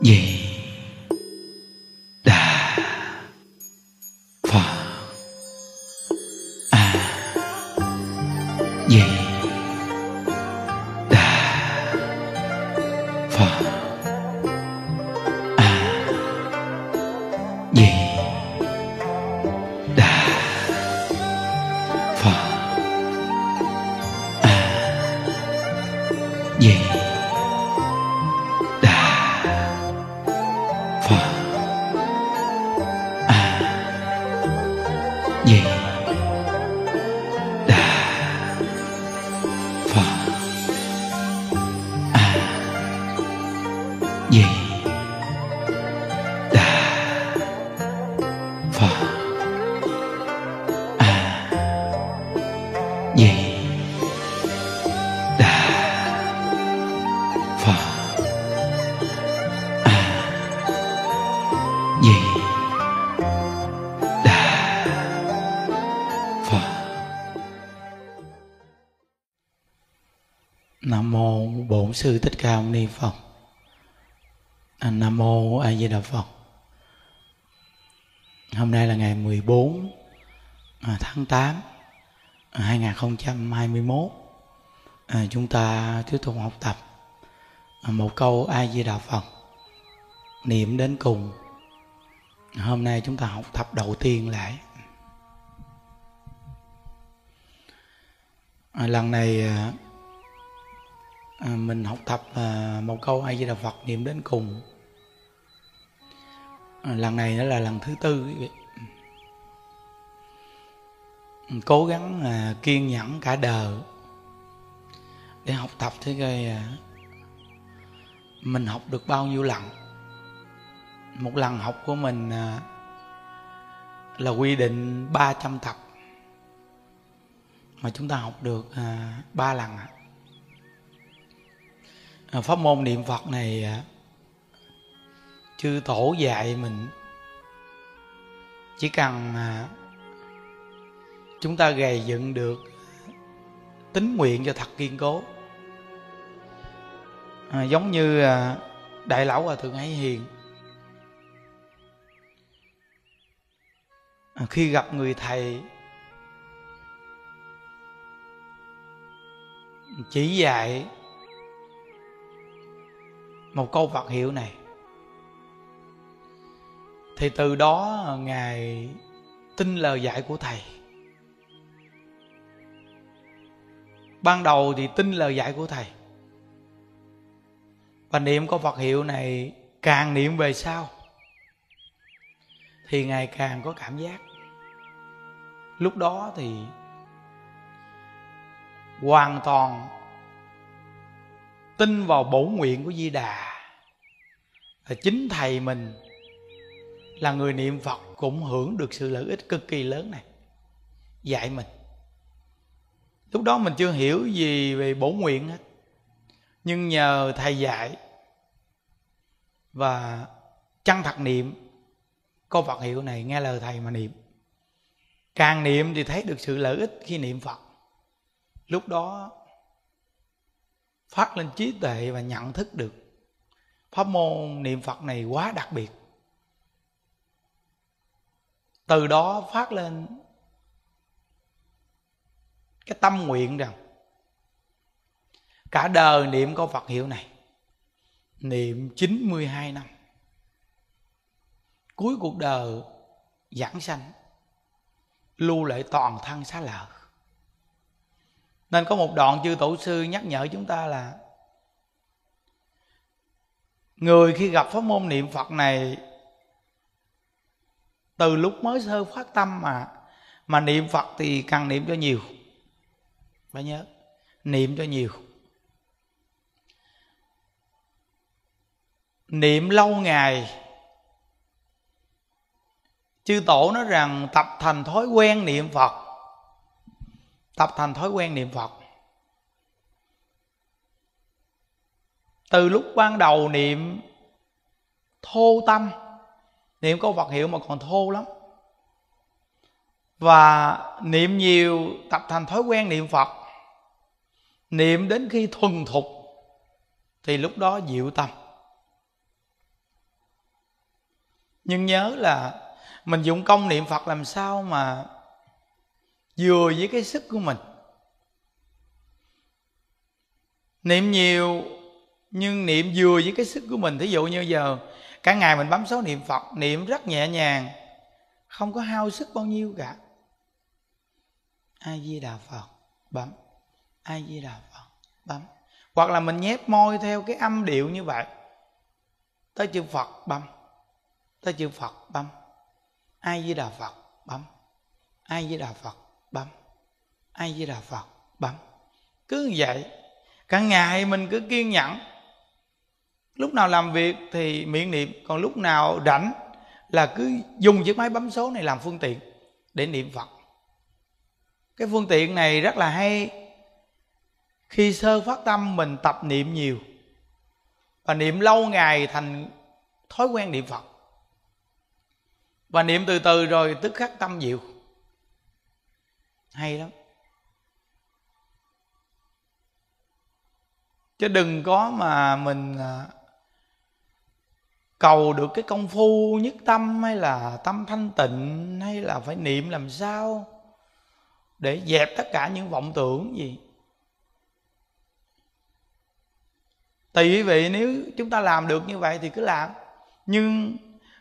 di sư thích ca mâu ni phật. À, nam mô a di đà phật. Hôm nay là ngày 14 à, tháng 8 2021 à, à, chúng ta tiếp tục học tập à, một câu a di đà phật. Niệm đến cùng. Hôm nay chúng ta học tập đầu tiên lại à, lần này à, mình học tập à, một câu ai di đà phật niệm đến cùng. À, lần này nó là lần thứ tư quý vị. Ừ, cố gắng à, kiên nhẫn cả đời để học tập thế coi à, mình học được bao nhiêu lần. Một lần học của mình à, là quy định 300 tập. Mà chúng ta học được à, 3 lần ạ à. À, pháp môn niệm phật này à, chư tổ dạy mình. Chỉ cần à, chúng ta gầy dựng được tính nguyện cho thật kiên cố. À, giống như đại lão hòa thượng ấy hiền. À, khi gặp người thầy chỉ dạy một câu Phật hiệu này. Thì từ đó ngài tin lời dạy của thầy. Ban đầu thì tin lời dạy của thầy. Và niệm có Phật hiệu này càng niệm về sau, thì ngày càng có cảm giác. Lúc đó thì hoàn toàn tin vào bổ nguyện của di đà. Và chính thầy mình là người niệm phật cũng hưởng được sự lợi ích cực kỳ lớn này. Dạy mình. Lúc đó mình chưa hiểu gì về bổ nguyện hết. Nhưng nhờ thầy dạy và chân thật niệm, có Phật hiệu này, nghe lời thầy mà niệm. Càng niệm thì thấy được sự lợi ích khi niệm Phật. Lúc đó phát lên trí tuệ và nhận thức được. Pháp môn niệm Phật này quá đặc biệt. Từ đó phát lên cái tâm nguyện rằng cả đời niệm câu Phật hiệu này, niệm 92 năm, cuối cuộc đời giảng sanh, lưu lại toàn thân xá lợi nên có một đoạn chư tổ sư nhắc nhở chúng ta là, người khi gặp pháp môn niệm phật này, từ lúc mới sơ phát tâm mà mà niệm phật thì cần niệm cho nhiều. Phải nhớ, niệm cho nhiều. Niệm lâu ngày, chư tổ nói rằng tập thành thói quen niệm phật tập thành thói quen niệm phật. Từ lúc ban đầu niệm thô tâm, niệm câu phật hiệu mà còn thô lắm. Và niệm nhiều, tập thành thói quen niệm phật. Niệm đến khi thuần thục, thì lúc đó dịu tâm. Nhưng nhớ là mình dụng công niệm phật làm sao mà vừa với cái sức của mình. Niệm nhiều nhưng niệm vừa với cái sức của mình. Thí dụ như giờ, cả ngày mình bấm số niệm phật, niệm rất nhẹ nhàng, không có hao sức bao nhiêu cả. A di đà phật, bấm. A di đà phật, bấm. Hoặc là mình nhép môi theo cái âm điệu như vậy. Tới chữ phật, bấm. Tới chữ phật, bấm. A di đà phật, bấm. A di đà phật bấm. Ai với đà phật? Bấm. Cứ như vậy, cả ngày mình cứ kiên nhẫn. Lúc nào làm việc thì miệng niệm, còn lúc nào rảnh là cứ dùng chiếc máy bấm số này làm phương tiện để niệm phật. Cái phương tiện này rất là hay. Khi sơ phát tâm, mình tập niệm nhiều. Và niệm lâu ngày thành thói quen niệm phật. Và niệm từ từ rồi tức khắc tâm diệu hay lắm. Chứ đừng có mà mình à, cầu được cái công phu nhất tâm hay là tâm thanh tịnh hay là phải niệm làm sao để dẹp tất cả những vọng tưởng gì. Tại quý vị nếu chúng ta làm được như vậy thì cứ làm. Nhưng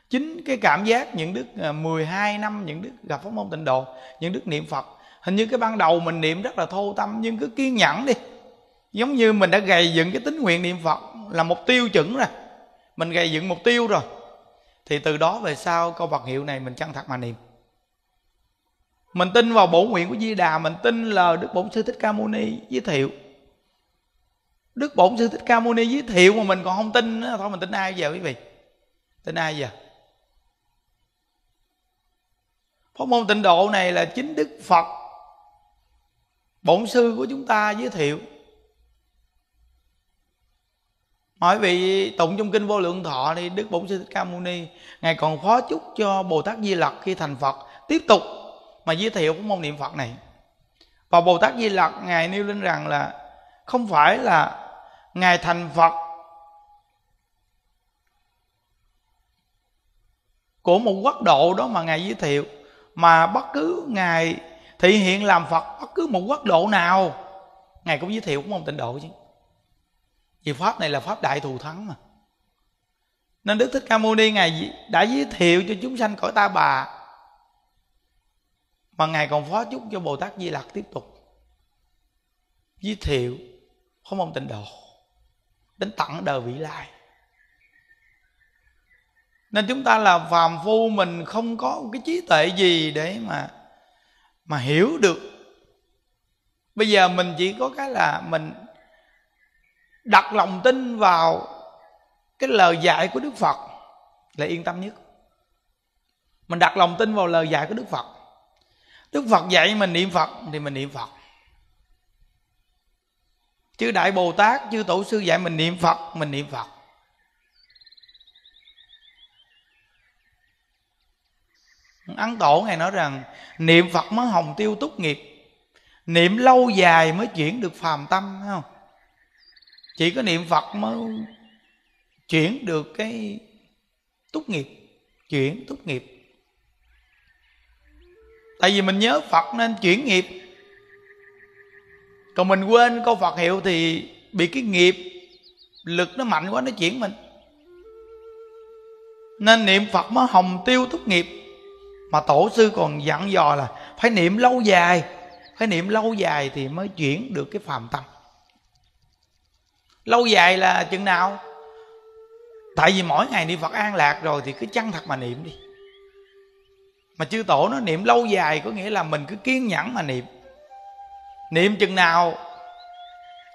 chính cái cảm giác những đức à, 12 năm những đức gặp pháp môn tịnh độ, những đức niệm phật hình như cái ban đầu mình niệm rất là thô tâm, nhưng cứ kiên nhẫn đi. Giống như mình đã gầy dựng cái tính nguyện niệm phật là mục tiêu chuẩn rồi. Mình gầy dựng mục tiêu rồi. Thì từ đó về sau, câu vật hiệu này mình chân thật mà niệm. Mình tin vào bổ nguyện của Di Đà, mình tin là Đức Bổn Sư Thích Ca Mâu Ni giới thiệu. Đức Bổn Sư Thích Ca Mâu Ni giới thiệu mà mình còn không tin thôi mình tin ai giờ quý vị? Tin ai giờ? Pháp môn tịnh độ này là chính Đức Phật Bổn Sư của chúng ta giới thiệu. Hỏi vị tụng trong kinh vô lượng thọ đi đức bổn sư thích ca mâu ni, ngài còn phó chúc cho bồ tát di lặc khi thành phật, tiếp tục mà giới thiệu cái môn niệm phật này. Và bồ tát di lặc, ngài nêu lên rằng là không phải là ngài thành phật của một quốc độ đó mà ngài giới thiệu, mà bất cứ ngài thị hiện làm phật, bất cứ một quốc độ nào. Ngài cũng giới thiệu cũng môn tịnh độ chứ. Vì pháp này là pháp đại thù thắng mà. Nên đức thích ca mâu ni ngài đã giới thiệu cho chúng sanh cõi ta bà. Mà ngài còn phó chúc cho bồ tát di lặc tiếp tục. Giới thiệu không ông tịnh độ đến tận đời vị lai. Nên chúng ta là phàm phu mình không có cái trí tuệ gì để mà mà hiểu được. Bây giờ mình chỉ có cái là mình đặt lòng tin vào cái lời dạy của đức phật là yên tâm nhất. Mình đặt lòng tin vào lời dạy của đức phật. Đức phật dạy mình niệm phật thì mình niệm phật. Chư đại bồ tát, chư tổ sư dạy mình niệm phật, mình niệm phật. Ấn tổ ngài nói rằng, niệm phật mới hồng tiêu túc nghiệp. Niệm lâu dài mới chuyển được phàm tâm phải không? Chỉ có niệm phật mới chuyển được cái túc nghiệp, chuyển túc nghiệp. Tại vì mình nhớ phật nên chuyển nghiệp. Còn mình quên câu phật hiệu thì bị cái nghiệp lực nó mạnh quá, nó chuyển mình. Nên niệm phật mới hồng tiêu túc nghiệp mà tổ sư còn dặn dò là phải niệm lâu dài. Phải niệm lâu dài thì mới chuyển được cái phàm tâm. Lâu dài là chừng nào? Tại vì mỗi ngày niệm phật an lạc rồi thì cứ chăng thật mà niệm đi. Mà chư tổ nó niệm lâu dài có nghĩa là mình cứ kiên nhẫn mà niệm. Niệm chừng nào?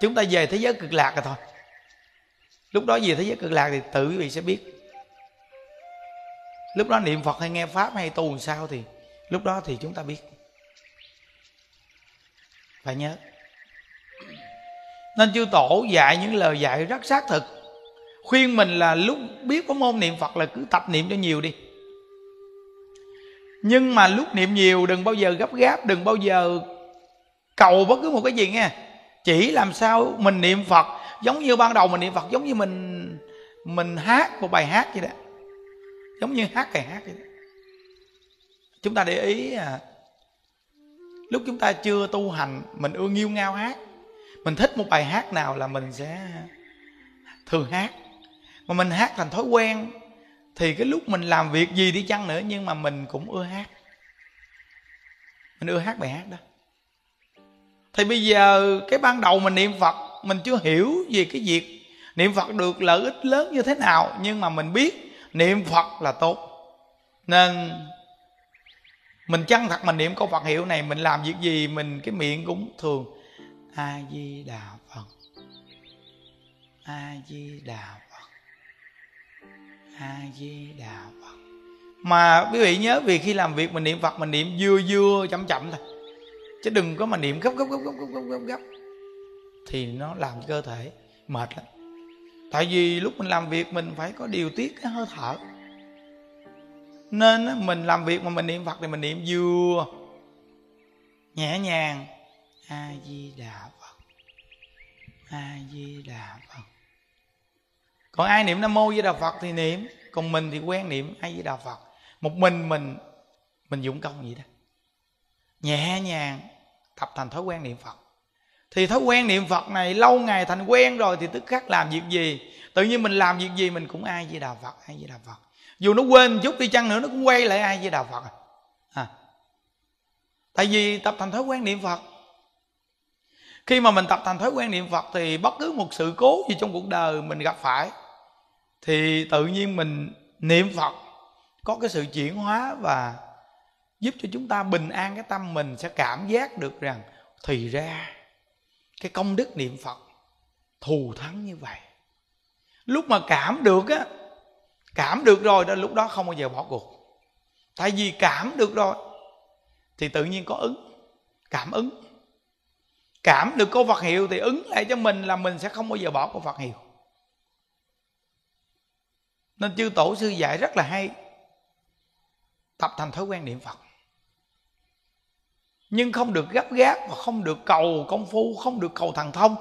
Chúng ta về thế giới cực lạc rồi thôi. Lúc đó về thế giới cực lạc thì tự quý vị sẽ biết lúc đó niệm phật hay nghe pháp hay tu làm sao thì lúc đó thì chúng ta biết. Phải nhớ. Nên chư tổ dạy những lời dạy rất xác thực. Khuyên mình là lúc biết có môn niệm phật là cứ tập niệm cho nhiều đi. Nhưng mà lúc niệm nhiều đừng bao giờ gấp gáp, đừng bao giờ cầu bất cứ một cái gì nghe. Chỉ làm sao mình niệm phật giống như ban đầu mình niệm phật, giống như mình mình hát một bài hát vậy đó giống như hát bài hát vậy chúng ta để ý à lúc chúng ta chưa tu hành, mình ưa nghiêu ngao hát. Mình thích một bài hát nào là mình sẽ thường hát. Mà mình hát thành thói quen, thì cái lúc mình làm việc gì đi chăng nữa, nhưng mà mình cũng ưa hát. Mình ưa hát bài hát đó. Thì bây giờ cái ban đầu mình niệm phật, mình chưa hiểu về cái việc niệm phật được lợi ích lớn như thế nào, nhưng mà mình biết niệm phật là tốt. Nên mình chân thật mình niệm câu phật hiệu này mình làm việc gì mình cái miệng cũng thường. A di đà phật a di đà phật a di đà phật mà quý vị nhớ vì khi làm việc mình niệm phật mình niệm vừa vừa chậm chậm thôi. Chứ đừng có mà niệm gấp gấp gấp gấp gấp gấp gấp, gấp. thì nó làm cho cơ thể mệt lắm tại vì lúc mình làm việc mình phải có điều tiết cái hơi thở. Nên mình làm việc mà mình niệm phật thì mình niệm vừa. Nhẹ nhàng. A di đà phật a di đà phật còn ai niệm nam mô di đà phật thì niệm. Còn mình thì quen niệm a di đà phật. Một mình mình mình dụng công vậy đó. Nhẹ nhàng, tập thành thói quen niệm phật thì thói quen niệm phật này lâu ngày thành quen rồi thì tức khắc làm việc gì tự nhiên mình làm việc gì mình cũng ai di đà phật, ai di đà phật dù nó quên chút đi chăng nữa nó cũng quay lại ai di đà phật à. à. tại vì tập thành thói quen niệm phật khi mà mình tập thành thói quen niệm phật thì bất cứ một sự cố gì trong cuộc đời mình gặp phải, thì tự nhiên mình niệm phật có cái sự chuyển hóa và giúp cho chúng ta bình an, cái tâm mình sẽ cảm giác được rằng thì ra cái công đức niệm phật thù thắng như vậy. Lúc mà cảm được á, cảm được rồi đó, lúc đó không bao giờ bỏ cuộc. Tại vì cảm được rồi, thì tự nhiên có ứng, cảm ứng. Cảm được câu Phật hiệu thì ứng lại cho mình là mình sẽ không bao giờ bỏ câu Phật hiệu. Nên chư tổ sư dạy rất là hay, tập thành thói quen niệm Phật nhưng không được gấp gáp và không được cầu công phu, không được cầu thần thông,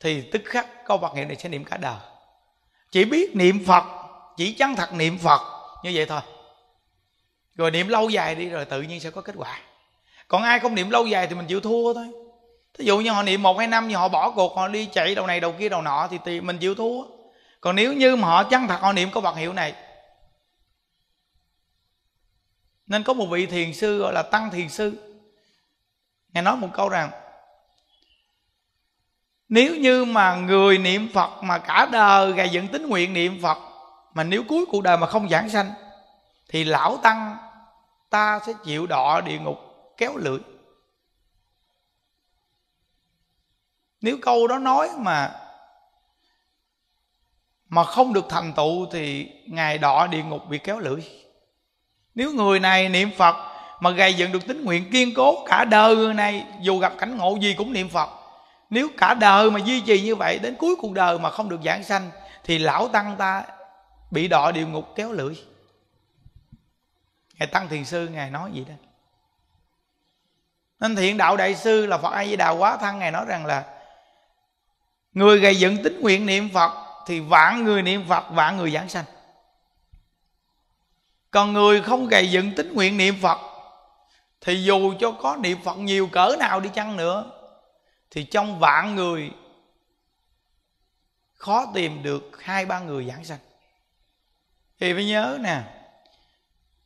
thì tức khắc câu Phật hiệu này sẽ niệm cả đời. Chỉ biết niệm Phật, chỉ chân thật niệm Phật, như vậy thôi. Rồi niệm lâu dài đi rồi tự nhiên sẽ có kết quả. Còn ai không niệm lâu dài thì mình chịu thua thôi. Thí dụ như họ niệm một hai năm thì họ bỏ cuộc, họ đi chạy đầu này đầu kia đầu nọ thì mình chịu thua. Còn nếu như mà họ chân thật họ niệm câu Phật hiệu này, nên có một vị thiền sư gọi là tăng thiền sư ngài nói một câu rằng, nếu như mà người niệm phật mà cả đời gầy dựng tính nguyện niệm phật, mà nếu cuối cuộc đời mà không giảng sanh, thì lão tăng ta sẽ chịu đọ địa ngục kéo lưỡi. Nếu câu đó nói mà mà không được thành tựu thì ngài đọ địa ngục bị kéo lưỡi. Nếu người này niệm phật mà gây dựng được tính nguyện kiên cố cả đời này, dù gặp cảnh ngộ gì cũng niệm phật. Nếu cả đời mà duy trì như vậy, đến cuối cuộc đời mà không được giảng sanh, thì lão tăng ta bị đọa địa ngục kéo lưỡi. Ngài tăng thiền sư ngài nói gì đó? Nên thiện đạo đại sư là phật a di đà quá thăng ngài nói rằng là, người gây dựng tính nguyện niệm phật thì vạn người niệm phật vạn người giảng sanh. Còn người không gầy dựng tính nguyện niệm phật thì dù cho có niệm phật nhiều cỡ nào đi chăng nữa, thì trong vạn người khó tìm được hai ba người giảng sanh. Thì phải nhớ nè,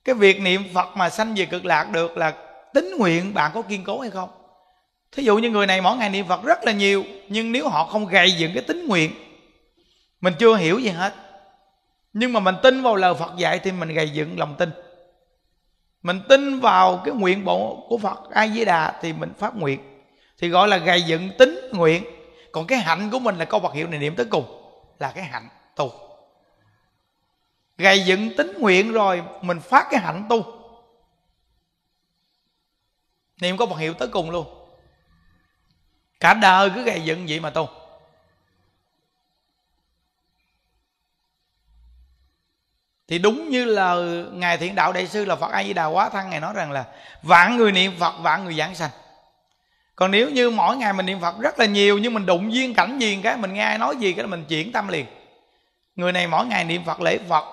cái việc niệm phật mà sanh về cực lạc được là tính nguyện bạn có kiên cố hay không? Thí dụ như người này mỗi ngày niệm phật rất là nhiều, nhưng nếu họ không gầy dựng cái tính nguyện, mình chưa hiểu gì hết. Nhưng mà mình tin vào lời phật dạy thì mình gầy dựng lòng tin mình tin vào cái nguyện bộ của phật a di đà thì mình phát nguyện. Thì gọi là gầy dựng tính nguyện. Còn cái hạnh của mình là câu vật hiệu này niệm tới cùng, là cái hạnh tu. Gầy dựng tính nguyện rồi mình phát cái hạnh tu. Niệm có vật hiệu tới cùng luôn. Cả đời cứ gầy dựng vậy mà tu. Thì đúng như là ngài thiện đạo đại sư là phật a di đà quá thân, ngài nói rằng là vạn người niệm phật, vạn người giảng sanh. Còn nếu như mỗi ngày mình niệm phật rất là nhiều, nhưng mình đụng duyên cảnh gì cái, mình nghe ai nói gì cái mình chuyển tâm liền. Người này mỗi ngày niệm phật lễ phật,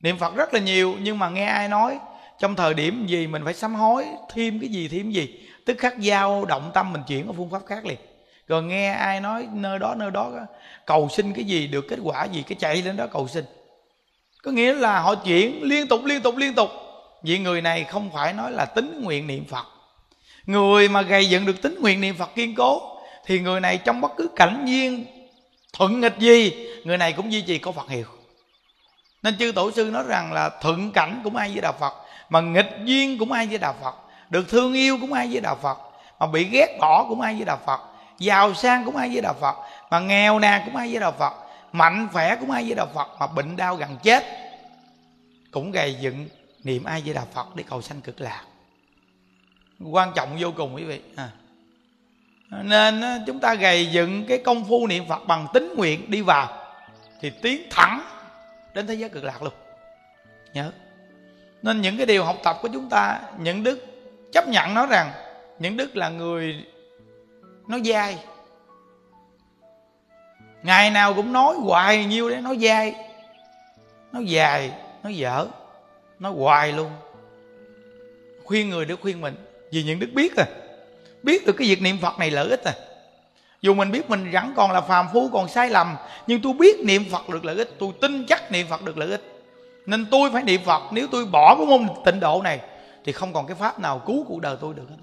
niệm phật rất là nhiều, nhưng mà nghe ai nói, trong thời điểm gì mình phải sám hối, thêm cái gì, thêm gì, tức khắc giao động tâm mình chuyển ở phương pháp khác liền. Rồi nghe ai nói nơi đó nơi đó, cầu xin cái gì, được kết quả gì, cái chạy lên đó cầu xin có nghĩa là họ chuyển liên tục liên tục liên tục. Vì người này không phải nói là tính nguyện niệm phật. Người mà gây dựng được tính nguyện niệm phật kiên cố, thì người này trong bất cứ cảnh duyên, thuận nghịch gì, người này cũng duy trì có phật hiệu. Nên chư tổ sư nói rằng là thuận cảnh cũng ai với đạo phật, mà nghịch duyên cũng ai với đạo phật, được thương yêu cũng ai với đạo phật, mà bị ghét bỏ cũng ai với đạo phật, giàu sang cũng ai với đạo phật, mà nghèo nàn cũng ai với đạo phật mạnh khỏe cũng ai với đạo phật mà bệnh đau gần chết. Cũng gầy dựng niệm ai với đạo phật để cầu sanh cực lạc. Quan trọng vô cùng quý vị. À. nên à, chúng ta gầy dựng cái công phu niệm phật bằng tính nguyện đi vào thì tiến thẳng đến thế giới cực lạc luôn. Nhớ. Nên những cái điều học tập của chúng ta, những đức chấp nhận nó rằng những đức là người nó dai ngày nào cũng nói hoài nhiêu đấy, nói dai, nói dài, nói dở, nói hoài luôn. Khuyên người để khuyên mình, vì những đức biết à. Biết được cái việc niệm phật này lợi ích à. Dù mình biết mình vẫn còn là phàm phu, còn sai lầm, nhưng tôi biết niệm phật được lợi ích, tôi tin chắc niệm phật được lợi ích. Nên tôi phải niệm phật, nếu tôi bỏ cái môn tịnh độ này, thì không còn cái pháp nào cứu cuộc đời tôi được hết.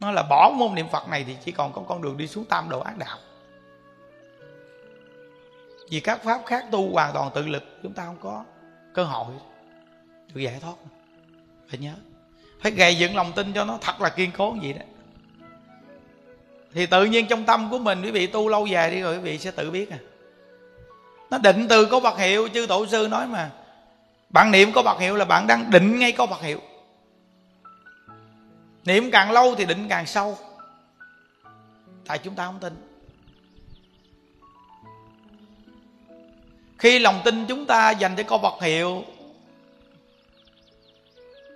Nó là bỏ môn niệm phật này thì chỉ còn có con đường đi xuống tam độ ác đạo vì các pháp khác tu hoàn toàn tự lực, chúng ta không có cơ hội được giải thoát. Phải nhớ. Phải gầy dựng lòng tin cho nó thật là kiên cố vậy đó. Thì tự nhiên trong tâm của mình, quý vị tu lâu dài đi rồi quý vị sẽ tự biết à. Nó định từ có bậc hiệu, chư tổ sư nói mà. Bạn niệm có bậc hiệu là bạn đang định ngay có bậc hiệu. Niệm càng lâu thì định càng sâu. Tại chúng ta không tin. Khi lòng tin chúng ta dành cho câu bậc hiệu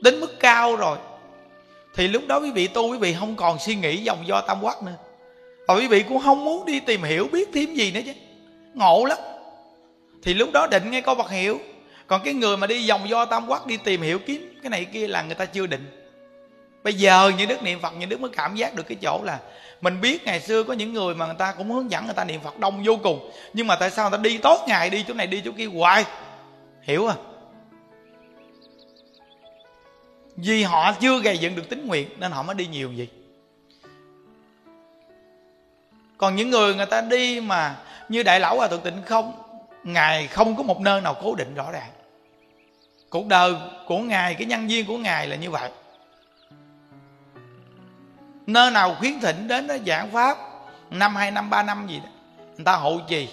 đến mức cao rồi, thì lúc đó quý vị tu, quý vị không còn suy nghĩ dòng do tam quắc nữa. Và quý vị cũng không muốn đi tìm hiểu biết thêm gì nữa chứ. Ngộ lắm. Thì lúc đó định ngay câu bậc hiệu. Còn cái người mà đi dòng do tam quắc đi tìm hiểu kiếm cái này kia là người ta chưa định. Bây giờ những đức niệm phật những đức mới cảm giác được cái chỗ là mình biết ngày xưa có những người mà người ta cũng hướng dẫn người ta niệm phật đông vô cùng. Nhưng mà tại sao người ta đi tốt ngày, đi chỗ này, đi chỗ kia? Hoài. Hiểu à? Vì họ chưa gây dựng được tính nguyện, nên họ mới đi nhiều gì còn những người người ta đi mà như đại lão hòa thượng tịnh không, ngài không có một nơi nào cố định rõ ràng. Cuộc đời của ngài, cái nhân viên của ngài là như vậy nơi nào khuyến thỉnh đến đó giảng pháp? Năm hai, năm ba, năm gì đó. Người ta hộ trì.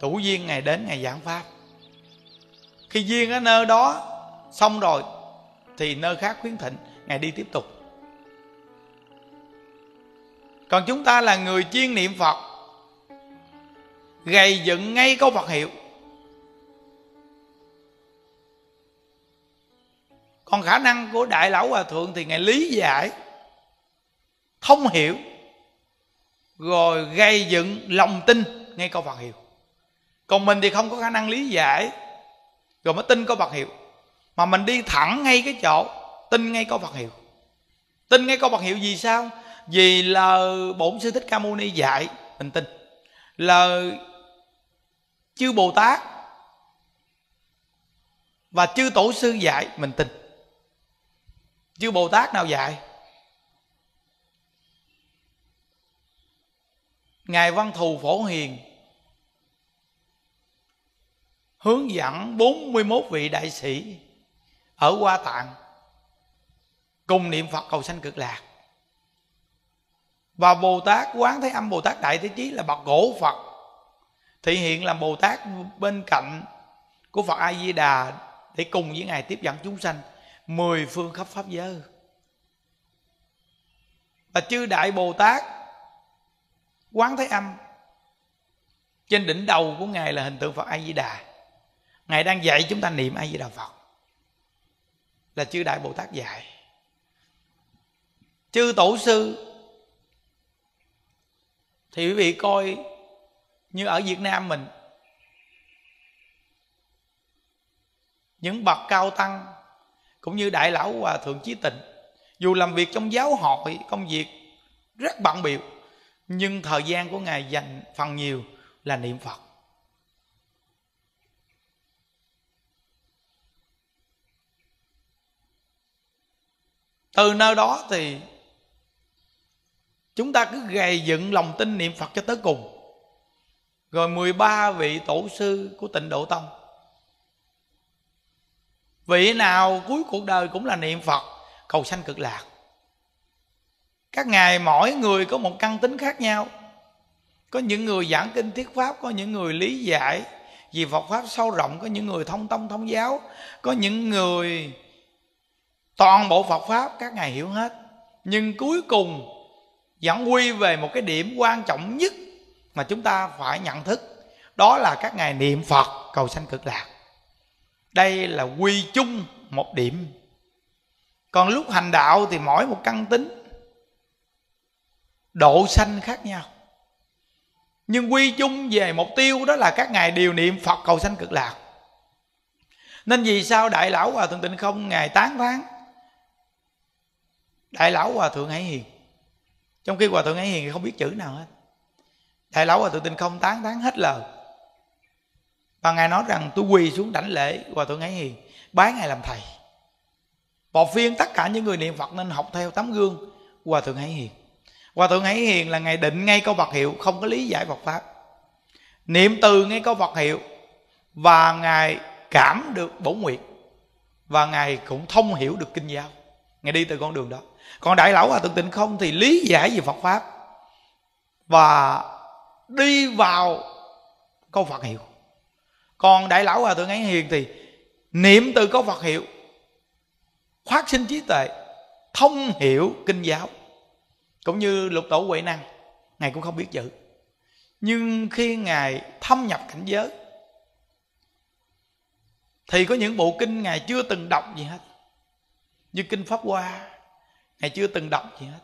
Thủ duyên ngày đến ngày giảng pháp. Khi duyên ở nơi đó xong rồi, thì nơi khác khuyến thịnh ngày đi tiếp tục. Còn chúng ta là người chuyên niệm phật, gầy dựng ngay câu phật hiệu. Còn khả năng của đại lão hòa thượng thì ngài lý giải thông hiểu. Rồi gây dựng lòng tin. Ngay câu Phật hiệu còn mình thì không có khả năng lý giải. Rồi mới tin câu Phật hiệu mà mình đi thẳng ngay cái chỗ, tin ngay câu Phật hiệu tin ngay câu Phật hiệu vì sao? Vì là bổn sư thích ca mâu ni dạy, mình tin. Là chư bồ tát và chư tổ sư dạy, mình tin. Chư bồ tát nào dạy? Ngài văn thù phổ hiền hướng dẫn 41 vị đại sĩ ở Hoa Tạng cùng niệm Phật cầu sanh cực lạc. Và Bồ Tát Quán Thế Âm, Bồ Tát Đại Thế Chí là bậc cổ Phật thị hiện làm Bồ Tát bên cạnh của Phật A Di Đà để cùng với ngài tiếp dẫn chúng sanh mười phương khắp pháp giới. Và chư đại Bồ Tát quán thế âm. Trên đỉnh đầu của ngài là hình tượng phật a di đà ngài đang dạy chúng ta niệm a di đà phật. Là chư đại bồ tát dạy. Chư tổ sư. Thì quý vị coi như ở việt nam mình, những bậc cao tăng cũng như đại lão hòa thượng chí tịnh, dù làm việc trong giáo hội, công việc rất bận biểu nhưng thời gian của ngài dành phần nhiều là niệm phật. Từ nơi đó thì chúng ta cứ gầy dựng lòng tin niệm phật cho tới cùng. Rồi 13 vị tổ sư của tịnh độ tông. Vị nào cuối cuộc đời cũng là niệm phật, cầu sanh cực lạc các ngài, mỗi người có một căn tính khác nhau. Có những người giảng kinh thuyết pháp, có những người lý giải vì Phật pháp sâu rộng, có những người thông tông thông giáo. Có những người toàn bộ Phật pháp, các ngài hiểu hết. Nhưng cuối cùng, vẫn quy về một cái điểm quan trọng nhất mà chúng ta phải nhận thức. Đó là các ngài niệm Phật cầu sanh cực lạc. Đây là quy chung một điểm. Còn lúc hành đạo thì mỗi một căn tính độ sanh khác nhau. Nhưng quy chung về mục tiêu đó là các ngài đều niệm phật cầu sanh cực lạc. Nên vì sao đại lão hòa thượng tịnh không ngài tán thán? Đại lão hòa thượng hải hiền. Trong khi hòa thượng hải hiền không biết chữ nào hết. Đại lão hòa thượng tịnh không tán thán hết lời. Và ngài nói rằng, tôi quỳ xuống đảnh lễ hòa thượng hải hiền, bái ngài làm thầy. Một phiên tất cả những người niệm phật nên học theo tấm gương hòa thượng hải hiền hòa thượng hải hiền là ngài định ngay câu vật hiệu, không có lý giải phật pháp. Niệm từ ngay câu vật hiệu, và ngài cảm được bổ nguyện, và ngài cũng thông hiểu được kinh giáo ngài đi từ con đường đó. Còn đại lão hòa thượng tịnh không thì lý giải về phật pháp, và đi vào câu phật hiệu. Còn đại lão hòa thượng ấy hiền thì niệm từ câu phật hiệu phát sinh trí tuệ, thông hiểu kinh giáo cũng như lục tổ huệ năng, ngài cũng không biết chữ. Nhưng khi ngài thâm nhập cảnh giới, thì có những bộ kinh ngài chưa từng đọc gì hết. Như kinh pháp hoa, ngài chưa từng đọc gì hết.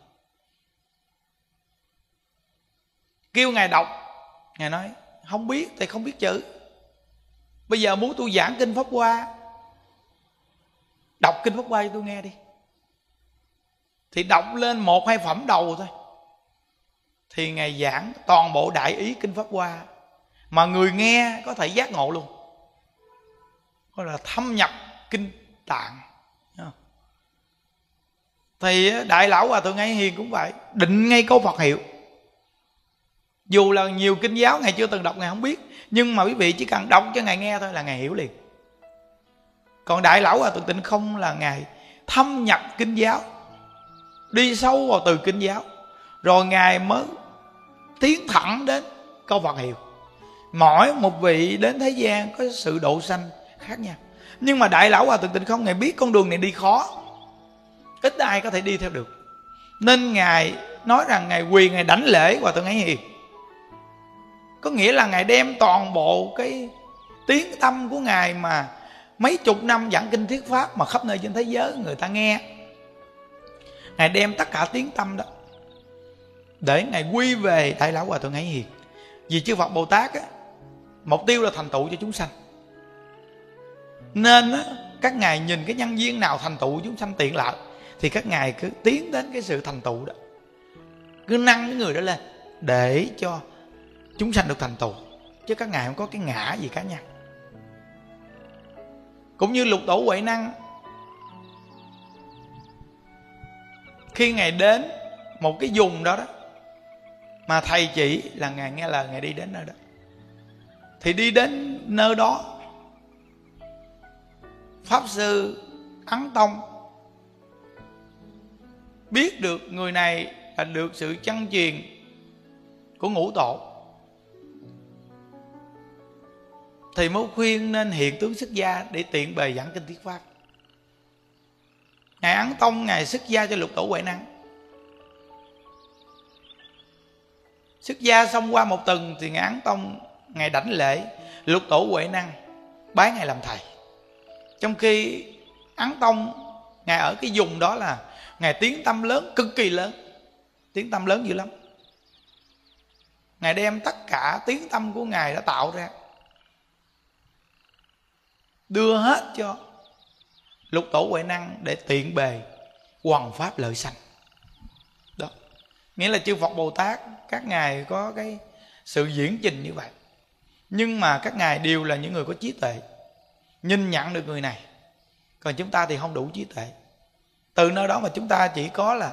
Kêu ngài đọc, ngài nói, không biết thì không biết chữ. Bây giờ muốn tôi giảng kinh pháp hoa, đọc kinh pháp hoa cho tôi nghe đi thì đọc lên một hai phẩm đầu thôi. Thì ngài giảng toàn bộ đại ý kinh pháp hoa mà người nghe có thể giác ngộ luôn. Gọi là thâm nhập kinh tạng. Thì đại lão hòa thượng ngay hiền cũng vậy, định ngay câu phật hiệu. Dù là nhiều kinh giáo ngài chưa từng đọc, ngài không biết, nhưng mà quý vị chỉ cần đọc cho ngài nghe thôi là ngài hiểu liền. Còn đại lão hòa thượng tịnh không là ngài thâm nhập kinh giáo đi sâu vào từ kinh giáo. Rồi ngài mới tiến thẳng đến câu phật hiệu. Mỗi một vị đến thế gian có sự độ sanh khác nhau. Nhưng mà đại lão hòa thượng tịnh không, ngài biết con đường này đi khó. Ít ai có thể đi theo được. Nên ngài nói rằng ngài quỳ, ngài đảnh lễ hòa thượng ấy hiền. Có nghĩa là ngài đem toàn bộ cái tiếng tâm của ngài mà mấy chục năm giảng kinh thuyết pháp mà khắp nơi trên thế giới người ta nghe ngài đem tất cả tiếng tâm đó để ngài quy về đại lão hòa thượng ấy hiền. Vì chư phật bồ tát á mục tiêu là thành tựu cho chúng sanh. Nên á, các ngài nhìn cái nhân viên nào thành tựu chúng sanh tiện lợi thì các ngài cứ tiến đến cái sự thành tựu đó. Cứ nâng cái người đó lên để cho chúng sanh được thành tựu chứ các ngài không có cái ngã gì cá nhân. Cũng như lục tổ huệ năng khi ngài đến một cái vùng đó đó, mà thầy chỉ là ngài nghe lời ngài đi đến nơi đó, thì đi đến nơi đó, pháp sư ấn tông biết được người này là được sự chân truyền của ngũ tổ. Thì mới khuyên nên hiện tướng xuất gia để tiện bề giảng kinh thuyết pháp ngài ấn tông, ngài xuất gia cho lục tổ huệ năng. Xuất gia xong qua một tuần thì ngài ấn tông, ngài đảnh lễ, lục tổ huệ năng bái ngài làm thầy. Trong khi ấn tông, ngài ở cái vùng đó là ngài tiếng tâm lớn, cực kỳ lớn. Tiếng tâm lớn dữ lắm. Ngài đem tất cả tiếng tâm của ngài đã tạo ra. Đưa hết cho lục tổ huệ năng để tiện bề, hoằng pháp lợi sanh. Đó. Nghĩa là chư phật bồ tát, các ngài có cái sự diễn trình như vậy. Nhưng mà các ngài đều là những người có trí tuệ. Nhìn nhận được người này, còn chúng ta thì không đủ trí tuệ. Từ nơi đó mà chúng ta chỉ có là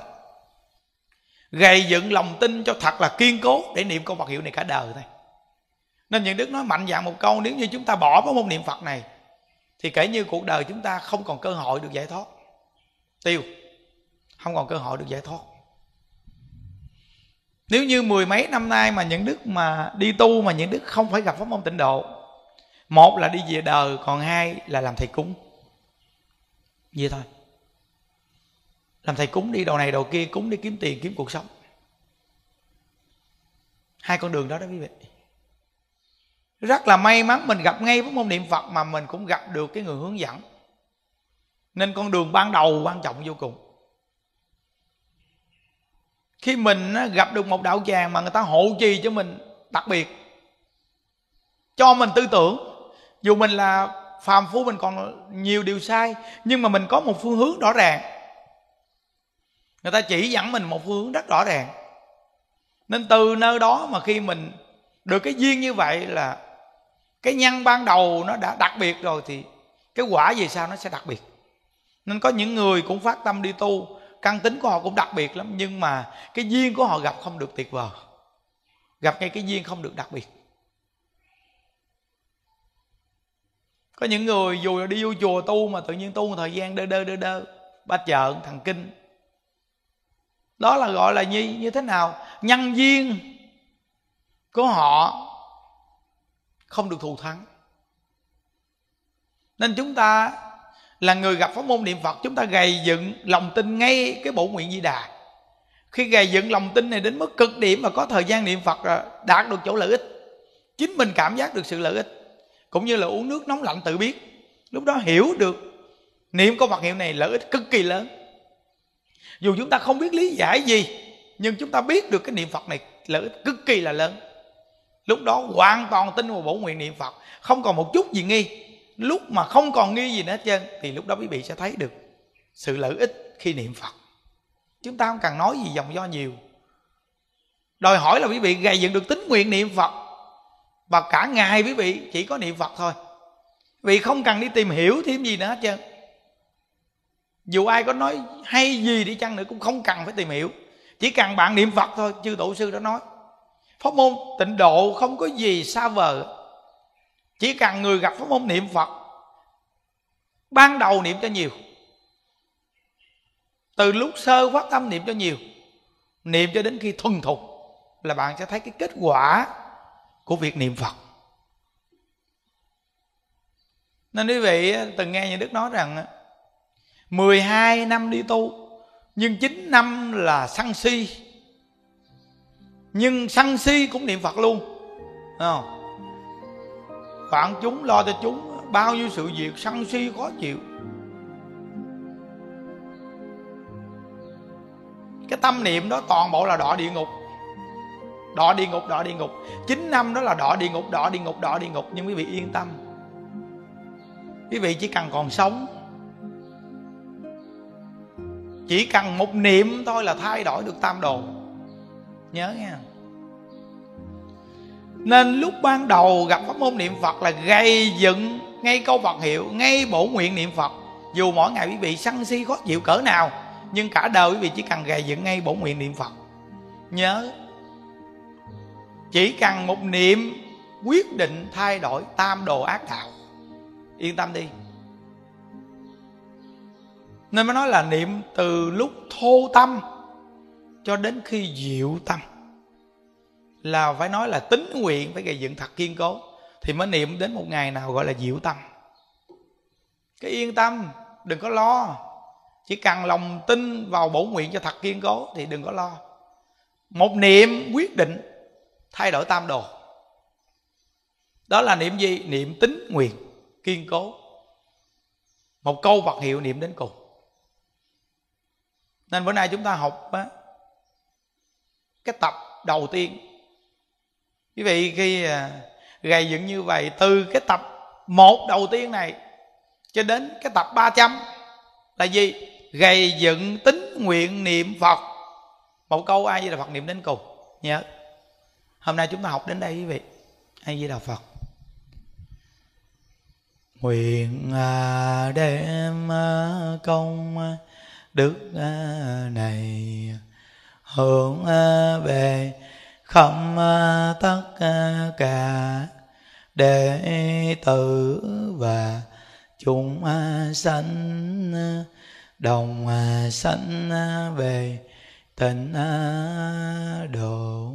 gầy dựng lòng tin cho thật là kiên cố để niệm câu Phật hiệu này cả đời thôi. Nên những đức nói mạnh dạng một câu, nếu như chúng ta bỏ cái môn niệm phật này thì kể như cuộc đời chúng ta không còn cơ hội được giải thoát. Tiêu. Không còn cơ hội được giải thoát. Nếu như mười mấy năm nay mà những đức mà đi tu mà những đức không phải gặp pháp môn tịnh độ, một là đi về đời, còn hai là làm thầy cúng. Vậy thôi. Làm thầy cúng đi đầu này đầu kia, cúng đi kiếm tiền, kiếm cuộc sống. Hai con đường đó đó quý vị rất là may mắn mình gặp ngay với môn niệm phật mà mình cũng gặp được cái người hướng dẫn. Nên con đường ban đầu quan trọng vô cùng. Khi mình gặp được một đạo tràng mà người ta hộ trì cho mình đặc biệt, cho mình tư tưởng, dù mình là phàm phu mình còn nhiều điều sai, nhưng mà mình có một phương hướng rõ ràng. Người ta chỉ dẫn mình một phương hướng rất rõ ràng. Nên từ nơi đó mà khi mình được cái duyên như vậy là cái nhân ban đầu nó đã đặc biệt rồi thì cái quả về sau nó sẽ đặc biệt. Nên có những người cũng phát tâm đi tu, căn tính của họ cũng đặc biệt lắm, nhưng mà cái duyên của họ gặp không được tuyệt vời. Gặp ngay cái duyên không được đặc biệt. Có những người dù đi vô chùa tu mà tự nhiên tu một thời gian đơ đơ đơ đơ, ba chợ thằng kinh. Đó là gọi là như như thế nào? Nhân duyên của họ không được thù thắng. Nên chúng ta là người gặp pháp môn niệm phật, chúng ta gầy dựng lòng tin ngay cái bổ nguyện di đà. Khi gầy dựng lòng tin này đến mức cực điểm mà có thời gian niệm phật đạt được chỗ lợi ích. Chính mình cảm giác được sự lợi ích, cũng như là uống nước nóng lạnh tự biết. Lúc đó hiểu được niệm câu Phật hiệu này lợi ích cực kỳ lớn. Dù chúng ta không biết lý giải gì, nhưng chúng ta biết được cái niệm phật này lợi ích cực kỳ là lớn lúc đó hoàn toàn tin vào bổ nguyện niệm phật. Không còn một chút gì nghi. Lúc mà không còn nghi gì nữa hết trơn, thì lúc đó quý vị sẽ thấy được sự lợi ích khi niệm phật. Chúng ta không cần nói gì dòng do nhiều. Đòi hỏi là quý vị gây dựng được tính nguyện niệm phật. Và cả ngày quý vị chỉ có niệm phật thôi. Vì không cần đi tìm hiểu thêm gì nữa hết trơn. Dù ai có nói hay gì đi chăng nữa cũng không cần phải tìm hiểu. Chỉ cần bạn niệm phật thôi, chư tổ sư đã nói pháp môn tịnh độ không có gì xa vời chỉ cần người gặp pháp môn niệm phật, ban đầu niệm cho nhiều. Từ lúc sơ phát tâm niệm cho nhiều, niệm cho đến khi thuần thục là bạn sẽ thấy cái kết quả của việc niệm phật. Nên quý vị từng nghe nhà đức nói rằng 12 năm đi tu, nhưng 9 năm là sân si nhưng sân si cũng niệm phật luôn. Không? Bạn chúng lo cho chúng, bao nhiêu sự việc sân si khó chịu. Cái tâm niệm đó toàn bộ là đọa địa ngục. Đọa địa ngục, đọa địa ngục. Chín năm đó là đọa địa ngục, đọa địa ngục, đọa địa ngục. Nhưng quý vị yên tâm. Quý vị chỉ cần còn sống. Chỉ cần một niệm thôi là thay đổi được tam đồ nhớ nha nên lúc ban đầu gặp pháp môn niệm phật là gây dựng ngay câu phật hiệu, ngay bổ nguyện niệm phật. Dù mỗi ngày quý vị sân si khó chịu cỡ nào, nhưng cả đời quý vị chỉ cần gầy dựng ngay bổ nguyện niệm phật. Nhớ. Chỉ cần một niệm quyết định thay đổi tam đồ ác đạo. Yên tâm đi. Nên mới nói là niệm từ lúc thô tâm cho đến khi diệu tâm là phải nói là tính nguyện phải gây dựng thật kiên cố thì mới niệm đến một ngày nào gọi là diệu tâm. Cái yên tâm đừng có lo. Chỉ cần lòng tin vào bổ nguyện cho thật kiên cố thì đừng có lo. Một niệm quyết định thay đổi tam đồ. Đó là niệm gì? Niệm tính nguyện kiên cố. Một câu vật hiệu niệm đến cùng. Nên bữa nay chúng ta học á, cái tập đầu tiên. Quý vị khi à, gầy dựng như vậy, từ cái tập một đầu tiên này cho đến cái tập 300 là gì? Gầy dựng tính nguyện niệm phật. Một câu ai với đà phật niệm đến cùng. Nhớ. Hôm nay chúng ta học đến đây quý vị. Ai với đà phật. Nguyện à, đem à, công đức này hưởng à, về không à, tất à, cả đệ tử và chúng sanh đồng sanh về tịnh độ.